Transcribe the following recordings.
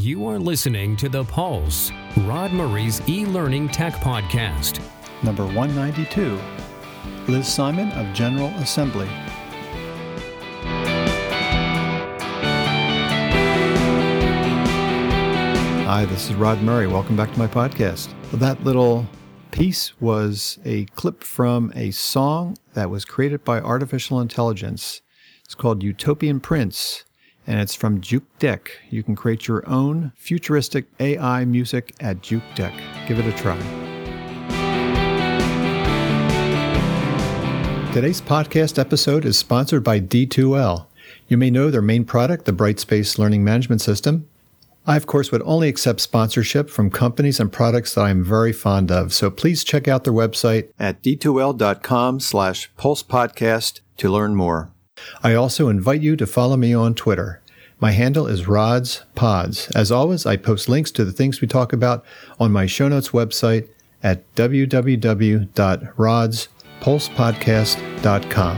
You are listening to The Pulse, Rod Murray's e learning tech podcast. Number 192 Liz Simon of General Assembly. Hi, this is Rod Murray. Welcome back to my podcast. That little piece was a clip from a song that was created by artificial intelligence. It's called Utopian Prince, and it's from Jukedeck. You can create your own futuristic AI music at Juke Deck. Give it a try. Today's podcast episode is sponsored by D2L. You may know their main product, the Brightspace Learning Management System. I, of course, would only accept sponsorship from companies and products that I'm very fond of. So please check out their website at d2l.com slash pulsepodcast to learn more. I also invite you to follow me on Twitter. My handle is Rods Pods. As always, I post links to the things we talk about on my show notes website at www.rodspulsepodcast.com.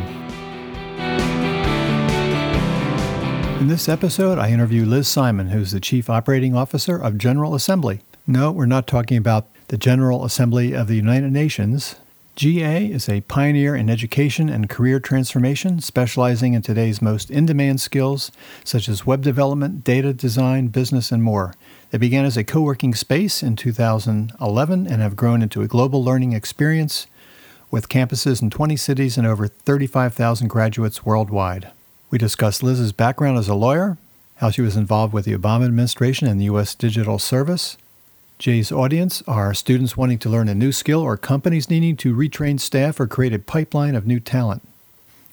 In this episode, I interview Liz Simon, who's the Chief Operating Officer of General Assembly. No, we're not talking about the General Assembly of the United Nations. GA is a pioneer in education and career transformation, specializing in today's most in demand skills such as web development, data design, business, and more. They began as a co working space in 2011 and have grown into a global learning experience with campuses in 20 cities and over 35,000 graduates worldwide. We discussed Liz's background as a lawyer, how she was involved with the Obama administration and the U.S. Digital Service. GA's audience are students wanting to learn a new skill or companies needing to retrain staff or create a pipeline of new talent.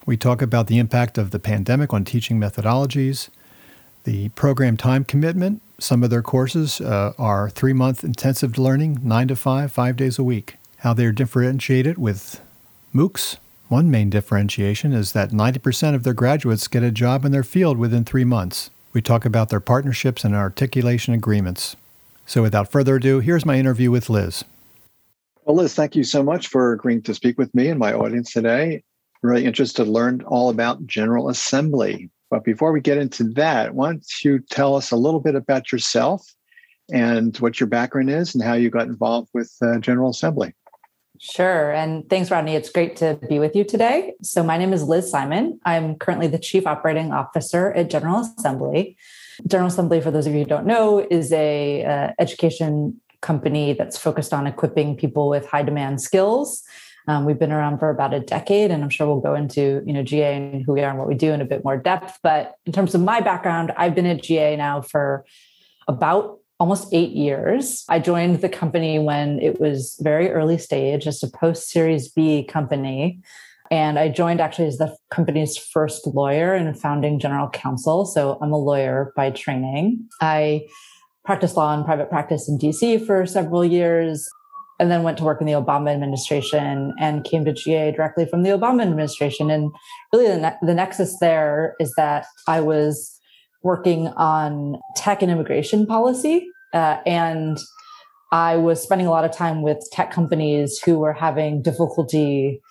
We talk about the impact of the pandemic on teaching methodologies, the program time commitment. Some of their courses uh, are three month intensive learning, nine to five, five days a week. How they're differentiated with MOOCs, one main differentiation is that 90% of their graduates get a job in their field within three months. We talk about their partnerships and articulation agreements. So, without further ado, here's my interview with Liz. Well, Liz, thank you so much for agreeing to speak with me and my audience today. I'm really interested to learn all about General Assembly. But before we get into that, why don't you tell us a little bit about yourself and what your background is and how you got involved with uh, General Assembly? Sure. And thanks, Rodney. It's great to be with you today. So, my name is Liz Simon. I'm currently the Chief Operating Officer at General Assembly. General Assembly, for those of you who don't know, is a uh, education company that's focused on equipping people with high demand skills. Um, we've been around for about a decade, and I'm sure we'll go into you know GA and who we are and what we do in a bit more depth. But in terms of my background, I've been at GA now for about almost eight years. I joined the company when it was very early stage, just a post Series B company. And I joined actually as the company's first lawyer and founding general counsel. So I'm a lawyer by training. I practiced law in private practice in DC for several years and then went to work in the Obama administration and came to GA directly from the Obama administration. And really, the, ne- the nexus there is that I was working on tech and immigration policy. Uh, and I was spending a lot of time with tech companies who were having difficulty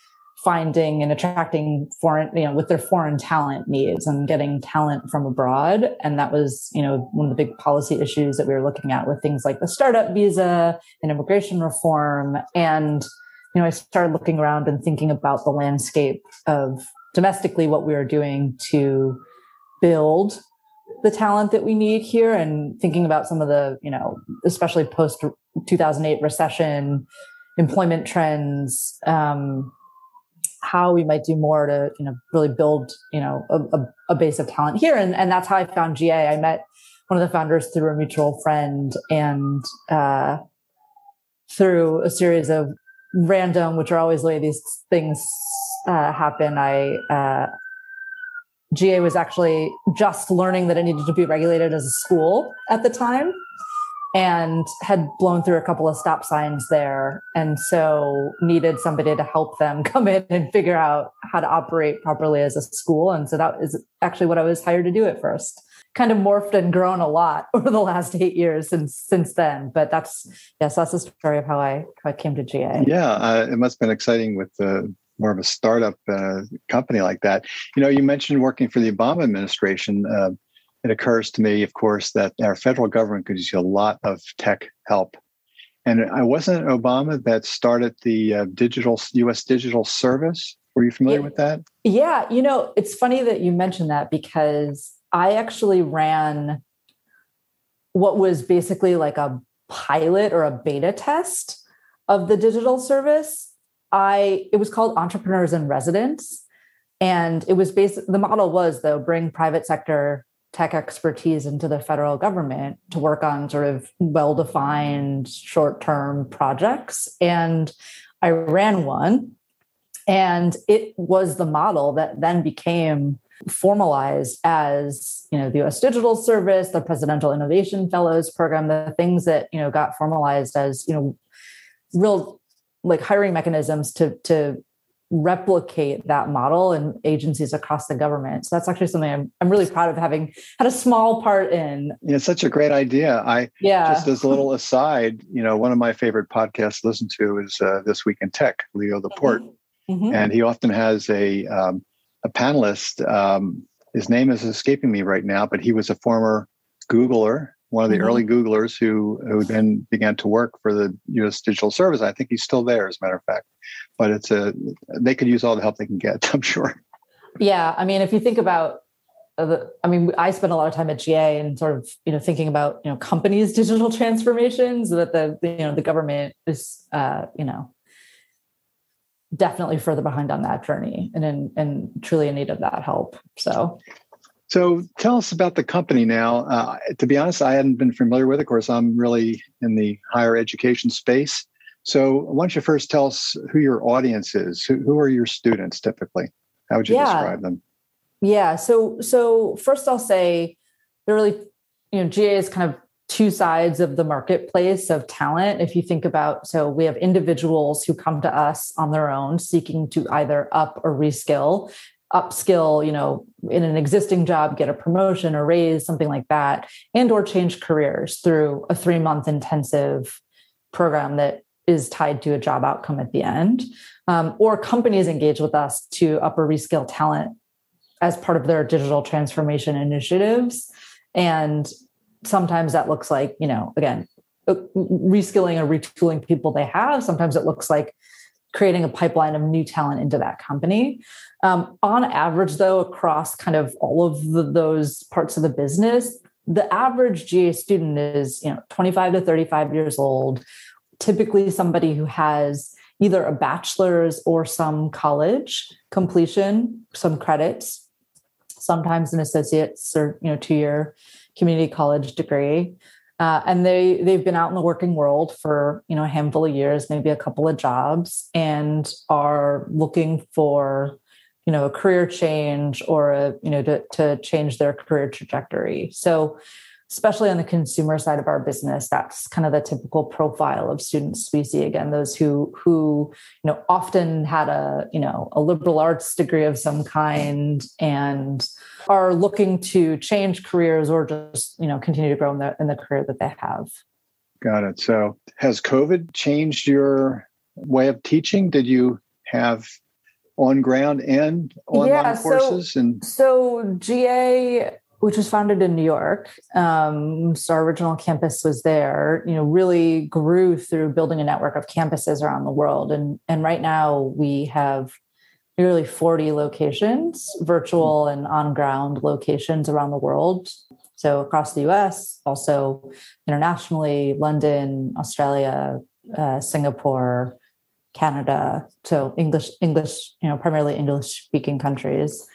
finding and attracting foreign, you know, with their foreign talent needs and getting talent from abroad. And that was, you know, one of the big policy issues that we were looking at with things like the startup visa and immigration reform. And, you know, I started looking around and thinking about the landscape of domestically what we are doing to build the talent that we need here and thinking about some of the, you know, especially post 2008 recession, employment trends, um, how we might do more to, you know, really build, you know, a, a, base of talent here. And, and that's how I found GA. I met one of the founders through a mutual friend and uh, through a series of random, which are always the way these things uh, happen. I uh, GA was actually just learning that it needed to be regulated as a school at the time and had blown through a couple of stop signs there. And so needed somebody to help them come in and figure out how to operate properly as a school. And so that is actually what I was hired to do at first. Kind of morphed and grown a lot over the last eight years since since then. But that's yes, that's the story of how I how I came to GA. Yeah, uh, it must have been exciting with the more of a startup uh, company like that. You know, you mentioned working for the Obama administration. Uh, it occurs to me, of course, that our federal government could use a lot of tech help. And it wasn't Obama that started the uh, digital U.S. digital service. Were you familiar yeah. with that? Yeah, you know, it's funny that you mentioned that because I actually ran what was basically like a pilot or a beta test of the digital service. I it was called Entrepreneurs in Residence, and it was based. The model was though bring private sector tech expertise into the federal government to work on sort of well-defined short-term projects, and I ran one, and it was the model that then became formalized as you know the US Digital Service, the Presidential Innovation Fellows Program, the things that you know got formalized as you know real like hiring mechanisms to to replicate that model in agencies across the government. So that's actually something I'm I'm really proud of having had a small part in. Yeah, it's such a great idea. I yeah. Just as a little aside, you know, one of my favorite podcasts to listen to is uh, This Week in Tech, Leo Laporte, mm-hmm. mm-hmm. and he often has a um, a panelist. Um, his name is escaping me right now, but he was a former Googler, one of the mm-hmm. early Googlers who who then began to work for the U.S. Digital Service. I think he's still there, as a matter of fact. But it's a they could use all the help they can get. I'm sure. Yeah, I mean, if you think about the, I mean, I spent a lot of time at GA and sort of, you know, thinking about, you know, companies' digital transformations that the, you know, the government is, uh, you know, definitely further behind on that journey and in, and truly in need of that help. So so tell us about the company now. Uh, to be honest, I hadn't been familiar with it. Of course, I'm really in the higher education space. So why don't you first tell us who your audience is? Who, who are your students typically? How would you yeah. describe them? Yeah. So so first I'll say there really, you know, GA is kind of two sides of the marketplace of talent. If you think about, so we have individuals who come to us on their own seeking to either up or reskill, upskill, you know, in an existing job, get a promotion or raise, something like that, and or change careers through a three month intensive program that is tied to a job outcome at the end. Um, or companies engage with us to up or reskill talent as part of their digital transformation initiatives. And sometimes that looks like you know again uh, reskilling or retooling people they have sometimes it looks like creating a pipeline of new talent into that company um, on average though across kind of all of the, those parts of the business the average ga student is you know 25 to 35 years old typically somebody who has either a bachelor's or some college completion some credits sometimes an associate's or you know two year community college degree. Uh, and they they've been out in the working world for you know a handful of years, maybe a couple of jobs, and are looking for you know a career change or a you know to to change their career trajectory. So especially on the consumer side of our business that's kind of the typical profile of students we see again those who who you know often had a you know a liberal arts degree of some kind and are looking to change careers or just you know continue to grow in the in the career that they have got it so has covid changed your way of teaching did you have on ground and online yeah, courses so, and so ga which was founded in New York. Um, so our original campus was there. You know, really grew through building a network of campuses around the world, and and right now we have nearly 40 locations, virtual and on ground locations around the world. So across the US, also internationally, London, Australia, uh, Singapore, Canada. So English, English, you know, primarily English speaking countries.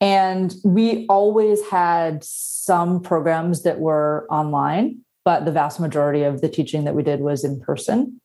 And we always had some programs that were online, but the vast majority of the teaching that we did was in person.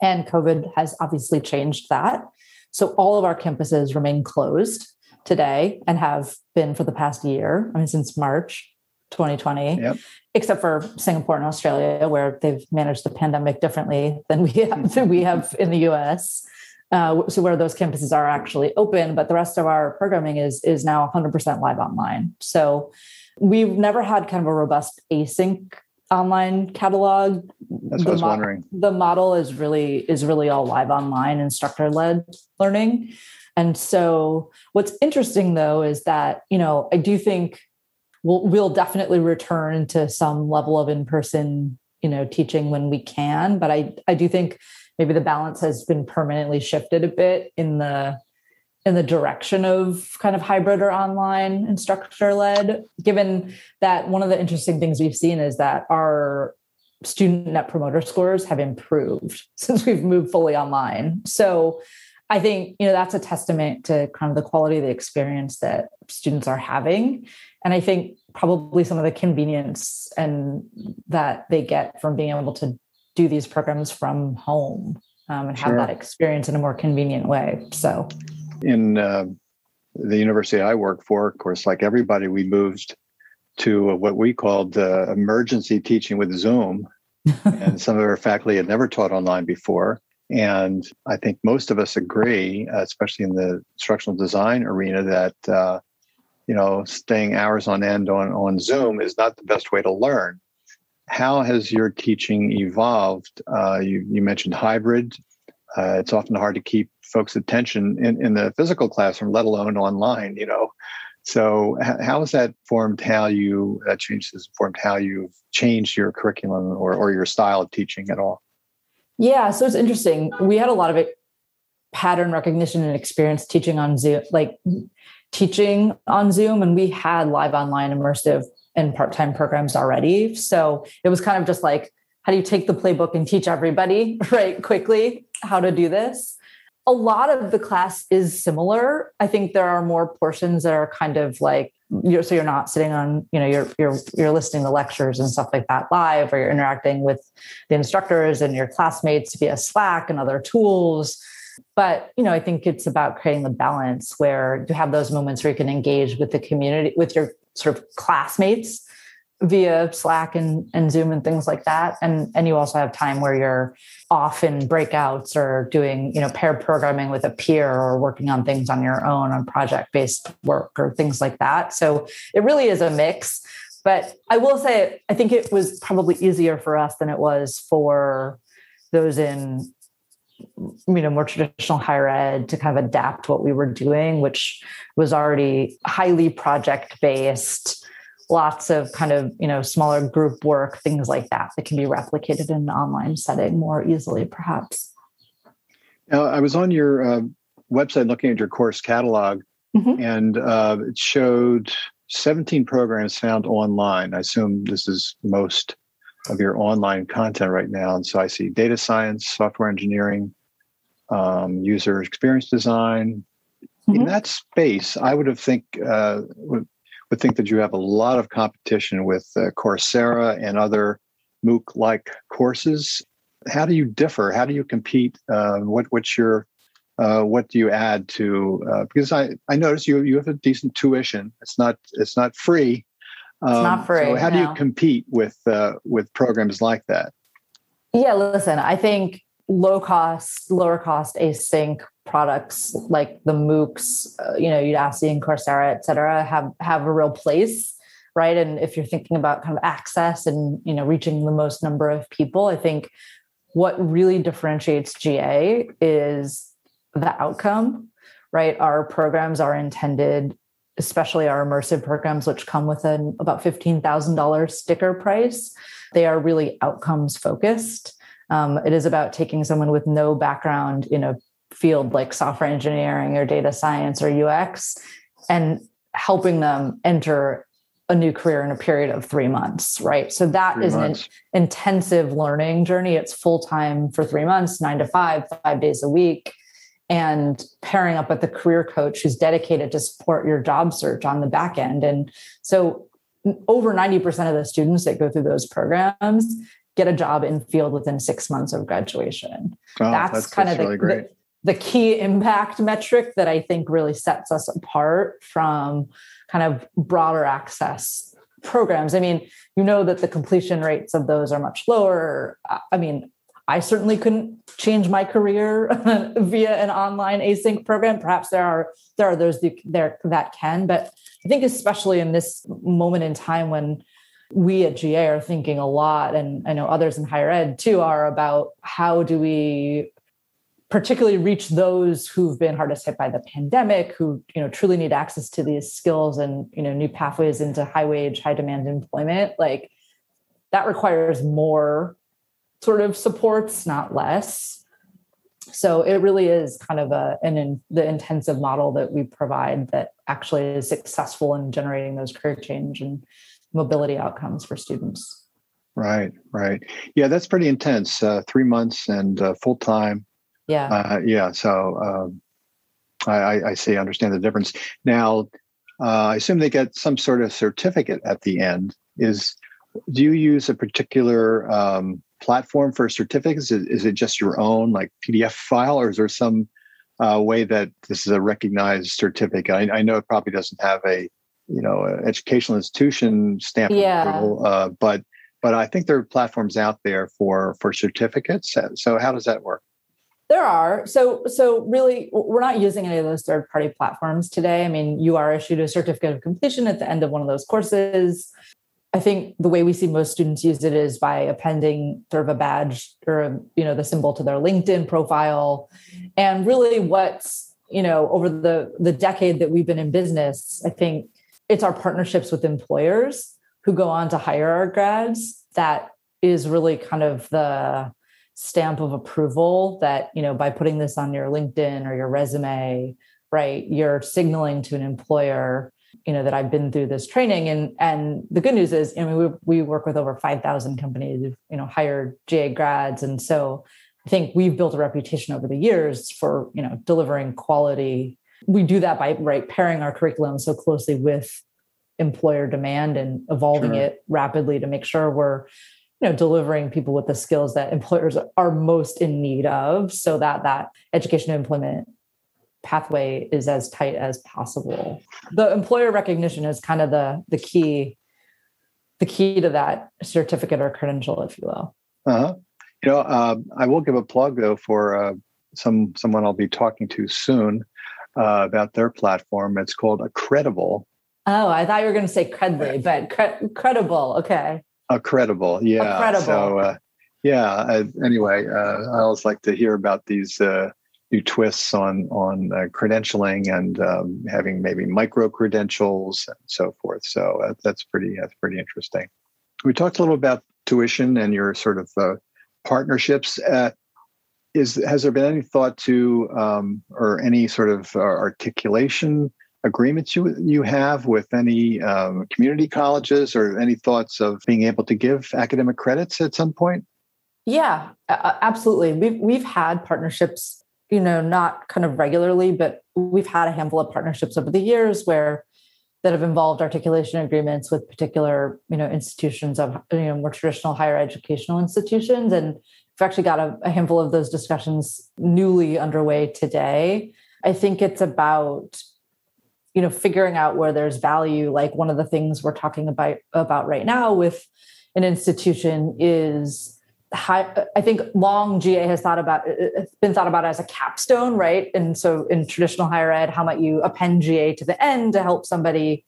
And COVID has obviously changed that. So all of our campuses remain closed today and have been for the past year, I mean, since March 2020, yep. except for Singapore and Australia, where they've managed the pandemic differently than we have, than we have in the US uh, so where those campuses are actually open, but the rest of our programming is is now 100% live online. So we've never had kind of a robust async online catalog. That's what I was mo- wondering. The model is really is really all live online, instructor led learning. And so what's interesting though is that, you know, I do think we'll we'll definitely return to some level of in-person, you know, teaching when we can. But I I do think maybe the balance has been permanently shifted a bit in the in the direction of kind of hybrid or online instructor led given that one of the interesting things we've seen is that our student net promoter scores have improved since we've moved fully online. So i think you know that's a testament to kind of the quality of the experience that students are having. And i think probably some of the convenience and that they get from being able to do these programs from home um, and have that experience in a more convenient way. So in uh, the university I work for, of course, like everybody, we moved to what we called uh, emergency teaching with Zoom. and some of our faculty had never taught online before. And I think most of us agree, uh, especially in the instructional design arena, that uh, you know staying hours on end on, on Zoom is not the best way to learn. How has your teaching evolved? Uh, you, you mentioned hybrid. Uh, it's often hard to keep folks' attention in, in the physical classroom, let alone online, you know. So how has that formed how you uh, that change has formed how you've changed your curriculum or, or your style of teaching at all? Yeah, so it's interesting. We had a lot of it pattern recognition and experience teaching on Zoom, like teaching on Zoom, and we had live online immersive and part-time programs already. So it was kind of just like, how do you take the playbook and teach everybody right quickly how to do this? A lot of the class is similar. I think there are more portions that are kind of like you're so you're not sitting on, you know, you're you're you're listening to lectures and stuff like that live, or you're interacting with the instructors and your classmates via Slack and other tools. But you know, I think it's about creating the balance where you have those moments where you can engage with the community, with your sort of classmates via Slack and, and Zoom and things like that. And, and you also have time where you're off in breakouts or doing, you know, pair programming with a peer or working on things on your own on project-based work or things like that. So it really is a mix. But I will say, I think it was probably easier for us than it was for those in you know more traditional higher ed to kind of adapt what we were doing which was already highly project based lots of kind of you know smaller group work things like that that can be replicated in an online setting more easily perhaps now i was on your uh, website looking at your course catalog mm-hmm. and uh, it showed 17 programs found online i assume this is most of your online content right now and so i see data science software engineering um, user experience design mm-hmm. in that space i would have think uh, would think that you have a lot of competition with uh, Coursera and other MOOC like courses. How do you differ? How do you compete? Uh, what, what's your uh, what do you add to? Uh, because I, I notice you you have a decent tuition. It's not it's not free. Um, it's not free. So how no. do you compete with uh, with programs like that? Yeah, listen. I think low cost, lower cost async products like the MOOCs, uh, you know, Udacity, and Coursera, et cetera, have, have a real place, right? And if you're thinking about kind of access and, you know, reaching the most number of people, I think what really differentiates GA is the outcome, right? Our programs are intended, especially our immersive programs, which come with an about $15,000 sticker price. They are really outcomes focused. Um, it is about taking someone with no background in a field like software engineering or data science or UX and helping them enter a new career in a period of three months, right? So that three is months. an intensive learning journey. It's full time for three months, nine to five, five days a week, and pairing up with a career coach who's dedicated to support your job search on the back end. And so over 90% of the students that go through those programs get a job in field within six months of graduation. Oh, that's, that's, kind that's of the, really the key impact metric that I think really sets us apart from kind of broader access programs. I mean, you know that the completion rates of those are much lower. I mean, I certainly couldn't change my career via an online async program. Perhaps there are there are those there that can, but I think especially in this moment in time when we at GA are thinking a lot, and I know others in higher ed too are about how do we particularly reach those who've been hardest hit by the pandemic who you know truly need access to these skills and you know new pathways into high wage high demand employment like that requires more sort of supports not less. So it really is kind of a an in, the intensive model that we provide that actually is successful in generating those career change and mobility outcomes for students. Right right. Yeah that's pretty intense uh, three months and uh, full time yeah. Uh, yeah. So um, I, I see, understand the difference. Now, uh, I assume they get some sort of certificate at the end. Is do you use a particular um, platform for certificates? Is, is, it just your own like PDF file, or is there some uh, way that this is a recognized certificate? I, I, know it probably doesn't have a you know educational institution stamp yeah. approval, uh, but but I think there are platforms out there for for certificates. So how does that work? There are. So so really we're not using any of those third party platforms today. I mean, you are issued a certificate of completion at the end of one of those courses. I think the way we see most students use it is by appending sort of a badge or you know the symbol to their LinkedIn profile. And really what's, you know, over the the decade that we've been in business, I think it's our partnerships with employers who go on to hire our grads that is really kind of the stamp of approval that you know by putting this on your linkedin or your resume right you're signaling to an employer you know that i've been through this training. And and the good news is i mean we, we work with over 5000 companies who've you know hired ga grads. And so i think we've built a reputation over the years for you know delivering quality. We do that by right pairing our curriculum so closely with employer demand and evolving sure. it rapidly to make sure we're you know delivering people with the skills that employers are most in need of so that that education and employment pathway is as tight as possible. The employer recognition is kind of the the key the key to that certificate or credential if you will. Uh-huh. you know uh, i will give a plug though for uh, some someone i'll be talking to soon uh, about their platform. It's called Accredible. Oh i thought you were going to say credly but cre- credible okay a credible, yeah. Accredible. So, uh, yeah. Uh, anyway, uh, I always like to hear about these uh, new twists on on uh, credentialing and um, having maybe micro credentials and so forth. So uh, that's pretty that's pretty interesting. We talked a little about tuition and your sort of partnerships. is has there been any thought to um, or any sort of articulation agreements you you have with any um, community colleges or any thoughts of being able to give academic credits at some point? Yeah, absolutely. We've we've had partnerships, you know, not kind of regularly, but we've had a handful of partnerships over the years where that have involved articulation agreements with particular, you know, institutions of you know more traditional higher educational institutions, and we've actually got a, a handful of those discussions newly underway today. I think it's about you know figuring out where there's value like one of the things we're talking about about right now with an institution is high, I think long GA has thought about it's been thought about as a capstone, right? And so in traditional higher ed, how might you append GA to the end to help somebody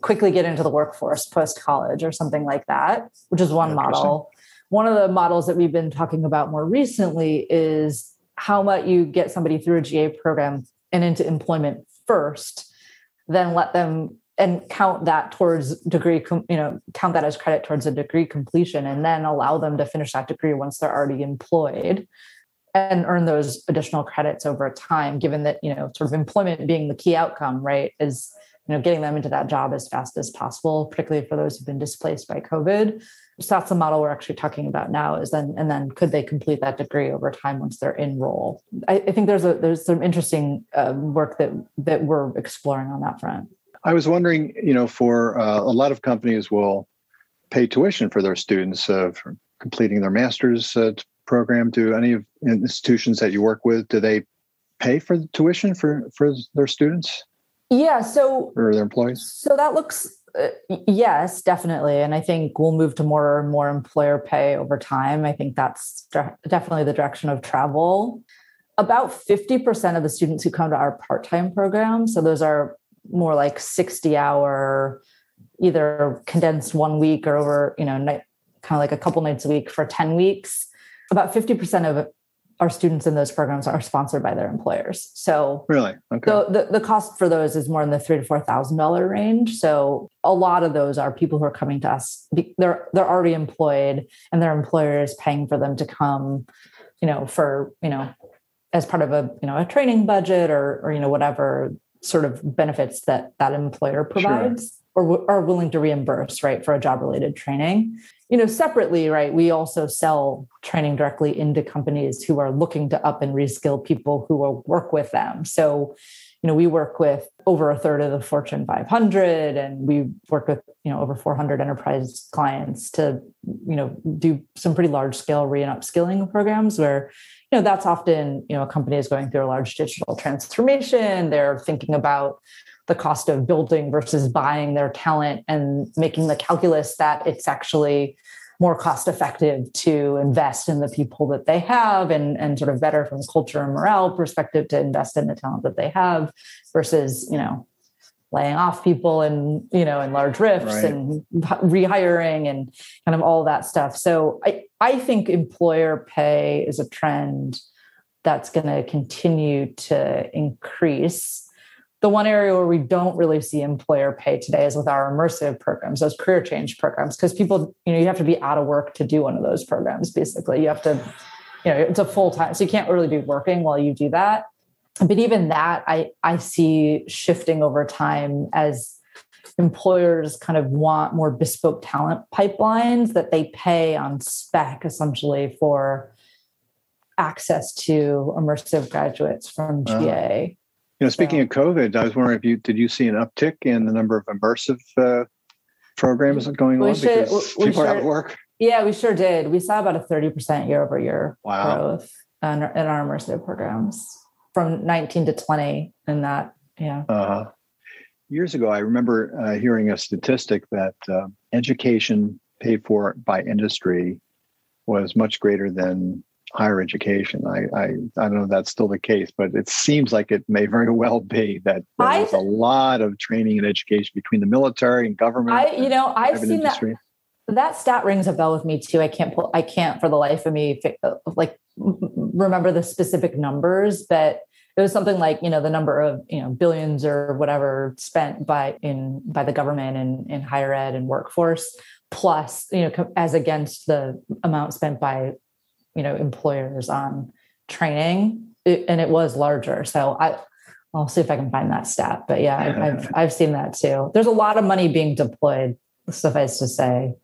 quickly get into the workforce post college or something like that, which is one model. One of the models that we've been talking about more recently is how might you get somebody through a GA program and into employment first then let them and count that towards degree you know count that as credit towards a degree completion and then allow them to finish that degree once they're already employed and earn those additional credits over time given that you know sort of employment being the key outcome right is you know getting them into that job as fast as possible particularly for those who've been displaced by covid that's the model we're actually talking about now is then and then could they complete that degree over time once they're in role? I, I think there's a there's some interesting uh, work that that we're exploring on that front. I was wondering you know for uh, a lot of companies will pay tuition for their students uh, for completing their master's uh, program. Do any of institutions that you work with do they pay for the tuition for for their students? Yeah so or their employees? So that looks uh, yes, definitely. And I think we'll move to more and more employer pay over time. I think that's definitely the direction of travel. About 50% of the students who come to our part time program, so those are more like 60 hour, either condensed one week or over, you know, night, kind of like a couple nights a week for 10 weeks. About 50% of our students in those programs are sponsored by their employers. So really, okay. So the, the cost for those is more in the three to four thousand dollar range. So a lot of those are people who are coming to us. They're they're already employed, and their employer is paying for them to come. You know, for you know, as part of a you know a training budget or or you know whatever sort of benefits that that employer provides. Sure. Or are willing to reimburse, right, for a job related training. You know separately right we also sell training directly into companies who are looking to up and reskill people who will work with them. So you know we work with over a third of the fortune 500 and we work with you know over 400 enterprise clients to you know do some pretty large scale re and upskilling programs where you know that's often you know a company is going through a large digital transformation. They're thinking about the cost of building versus buying their talent and making the calculus that it's actually more cost effective to invest in the people that they have and, and sort of better from a culture and morale perspective to invest in the talent that they have versus you know laying off people and you know in large RIFs right. and rehiring and kind of all that stuff so i i think employer pay is a trend that's going to continue to increase the one area where we don't really see employer pay today is with our immersive programs, those career change programs, because people, you know, you have to be out of work to do one of those programs. Basically, you have to, you know, it's a full time, so you can't really be working while you do that. But even that, I I see shifting over time as employers kind of want more bespoke talent pipelines that they pay on spec essentially for access to immersive graduates from uh-huh. GA. You know, speaking so, of COVID, I was wondering if you did you see an uptick in the number of immersive uh, programs going on should, because people sure, are out of work? Yeah, we sure did. We saw about a thirty percent year over year growth in, in, our immersive programs from nineteen to twenty, and that yeah. Uh-huh. Years ago, I remember uh, hearing a statistic that uh, education paid for by industry was much greater than higher education. I, I, I don't know if that's still the case, but it seems like it may very well be that there's a lot of training and education between the military and government. I, you know, I've seen industry. that. That stat rings a bell with me too. I can't pull. I can't for the life of me uh, like remember the specific numbers, but it was something like you know the number of you know billions or whatever spent by in by the government and in higher ed and workforce plus you know as against the amount spent by you know employers on training it, and it was larger. So i i'll see if i can find that stat but yeah I, have i've seen that too. There's a lot of money being deployed suffice to say.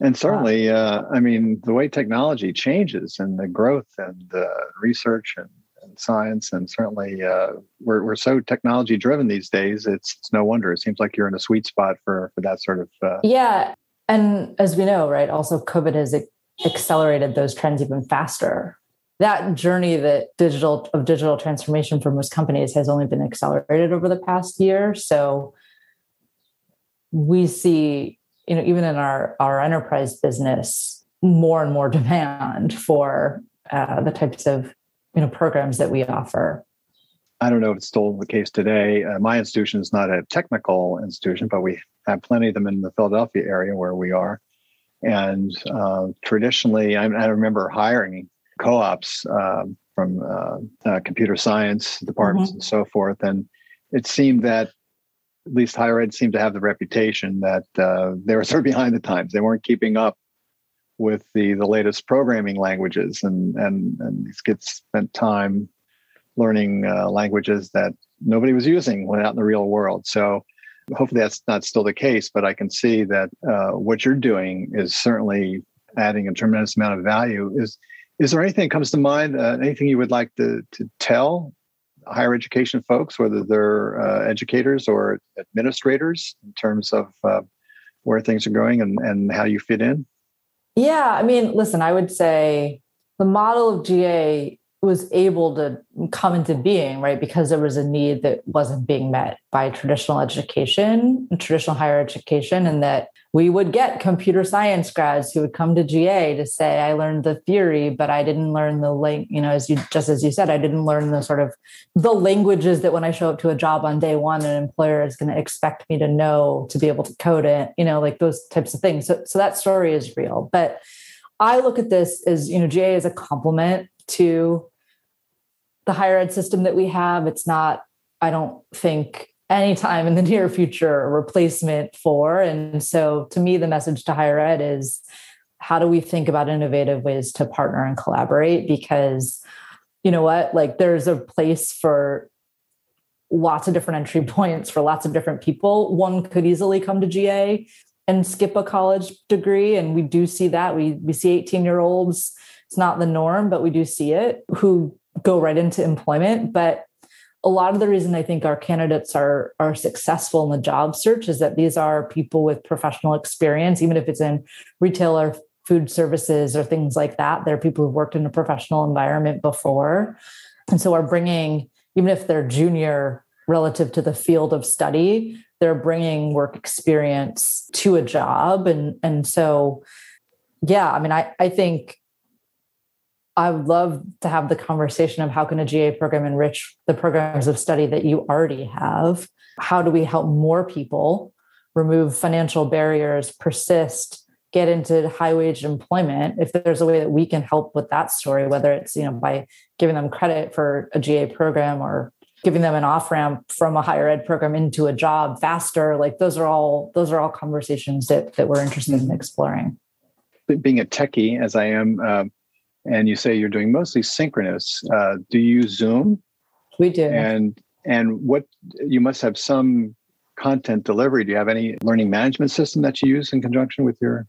And certainly uh, i mean the way technology changes and the growth and uh, research and, and, science and certainly uh, we're, we're so technology driven these days it's, it's, no wonder. It seems like you're in a sweet spot for for that sort of uh, yeah and as we know right also covid has accelerated those trends even faster. That journey that digital of digital transformation for most companies has only been accelerated over the past year. So we see, you know, even in our our enterprise business, more and more demand for uh, the types of you know programs that we offer. I don't know if it's still the case today. Uh, my institution is not a technical institution, but we have plenty of them in the Philadelphia area where we are. And uh, traditionally, I, I, remember hiring co ops um, from uh, uh, computer science departments mm-hmm. and so forth. And it seemed that at least higher ed seemed to have the reputation that uh, they were sort of behind the times. They weren't keeping up with the, the latest programming languages. And, and, and these kids spent time learning uh, languages that nobody was using when out in the real world. So hopefully that's not still the case, but I can see that uh, what you're doing is certainly adding a tremendous amount of value. Is is there anything that comes to mind? Uh, anything you would like to to tell higher education folks, whether they're uh, educators or administrators, in terms of uh, where things are going and, and how you fit in? Yeah, I mean, listen, I would say the model of GA was able to come into being, right? Because there was a need that wasn't being met by traditional education, traditional higher education, and that we would get computer science grads who would come to GA to say, I learned the theory, but I didn't learn the like, you know, as you just as you said, I didn't learn the sort of the languages that when I show up to a job on day one, an employer is going to expect me to know to be able to code it, you know, like those types of things. So so that story is real. But I look at this as, you know, GA is a complement to the higher ed system that we have. It's not, I don't think, anytime in the near future a replacement for. And so to me, the message to higher ed is how do we think about innovative ways to partner and collaborate? Because you know what, like there's a place for lots of different entry points for lots of different people. One could easily come to GA and skip a college degree. And we do see that. We we see 18 year olds. It's not the norm, but we do see it who go right into employment. But a lot of the reason I think our candidates are are successful in the job search is that these are people with professional experience, even if it's in retail or food services or things like that. They're people who've worked in a professional environment before, and so are bringing, even if they're junior relative to the field of study, they're bringing work experience to a job, and and so, yeah, I mean, I I think I would love to have the conversation of how can a GA program enrich the programs of study that you already have? How do we help more people remove financial barriers, persist, get into high wage employment? If there's a way that we can help with that story, whether it's you know by giving them credit for a GA program or giving them an off ramp from a higher ed program into a job faster, like those are all those are all conversations that that we're interested in exploring. Being a techie as I am. Um, and you say you're doing mostly synchronous. Uh, do you use Zoom? We do. And and what you must have some content delivery. Do you have any learning management system that you use in conjunction with your?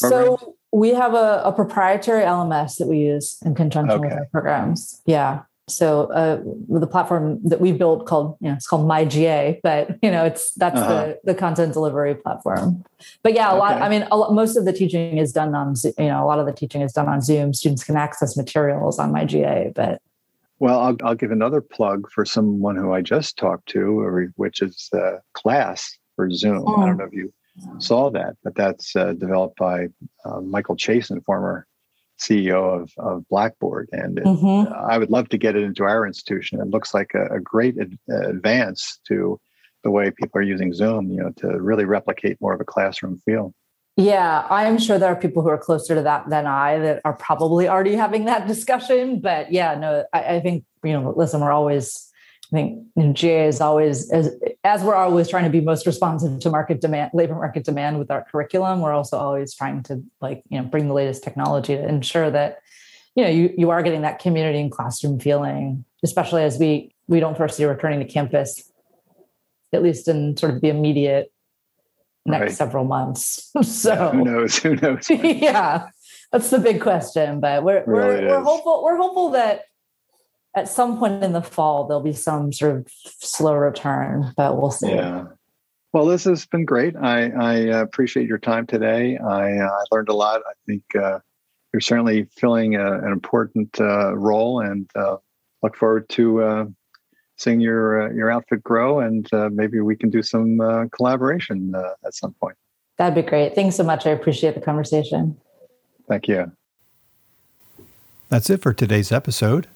Programs? So we have a, a, proprietary LMS that we use in conjunction okay. with our programs. Yeah so uh, the platform that we built called you know it's called myga but you know it's that's uh-huh. the the content delivery platform but yeah a okay. lot i mean lot, most of the teaching is done on you know a lot of the teaching is done on zoom students can access materials on myga but well i'll, I'll give another plug for someone who i just talked to which is uh, class for zoom oh. i don't know if you saw that but that's uh, developed by uh, michael chasen former CEO of, of Blackboard, and it, mm-hmm. I would love to get it into our institution. It looks like a, a great ad- advance to the way people are using Zoom, you know, to really replicate more of a classroom feel. Yeah, I am sure there are people who are closer to that than I that are probably already having that discussion. But yeah, no, I, I think you know, listen, we're always I think you know, GA is always as as we're always trying to be most responsive to market demand, labor market demand with our curriculum. We're also always trying to like you know bring the latest technology to ensure that you know you you are getting that community and classroom feeling, especially as we we don't foresee returning to campus, at least in sort of the immediate next right. several months. so yeah, who knows? Who knows? yeah, that's the big question. But we're really we're, we're hopeful. We're hopeful that at some point in the fall there'll be some sort of slow return, but we'll see. Yeah. Well, this has been great. I, I uh, appreciate your time today. I, uh, I learned a lot. I think uh, you're certainly filling a, an important uh, role, and uh, look forward to uh, seeing your your outfit grow. And maybe we can do some collaboration at some point. That'd be great. Thanks so much. I appreciate the conversation. Thank you. That's it for today's episode.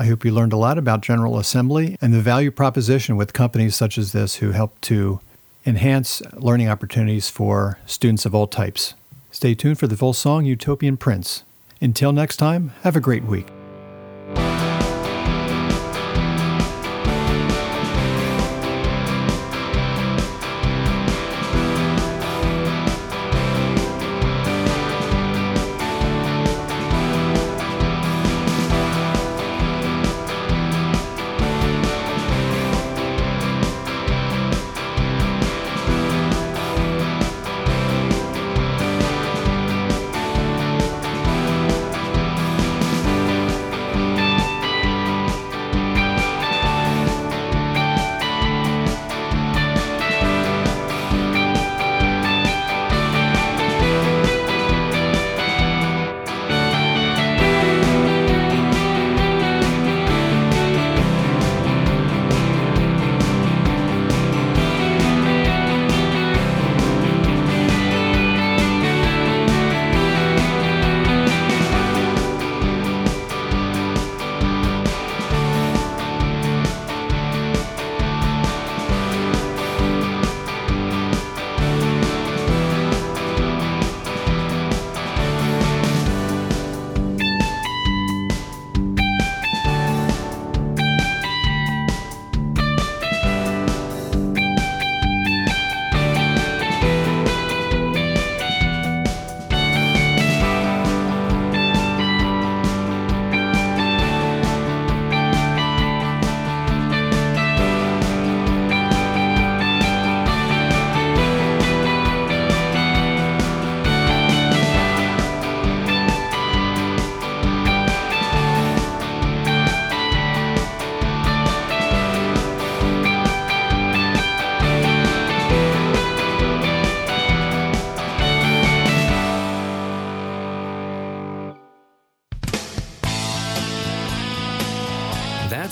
I hope you learned a lot about General Assembly and the value proposition with companies such as this who help to enhance learning opportunities for students of all types. Stay tuned for the full song Utopian Prince. Until next time, have a great week.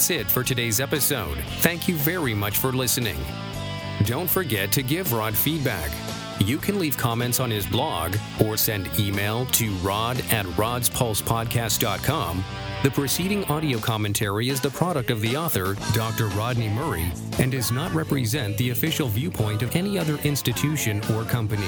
That's it for today's episode. Thank you very much for listening. Don't forget to give Rod feedback. You can leave comments on his blog or send email to rod at rodspulsepodcast.com. The preceding audio commentary is the product of the author, Dr. Rodney Murray, and does not represent the official viewpoint of any other institution or company.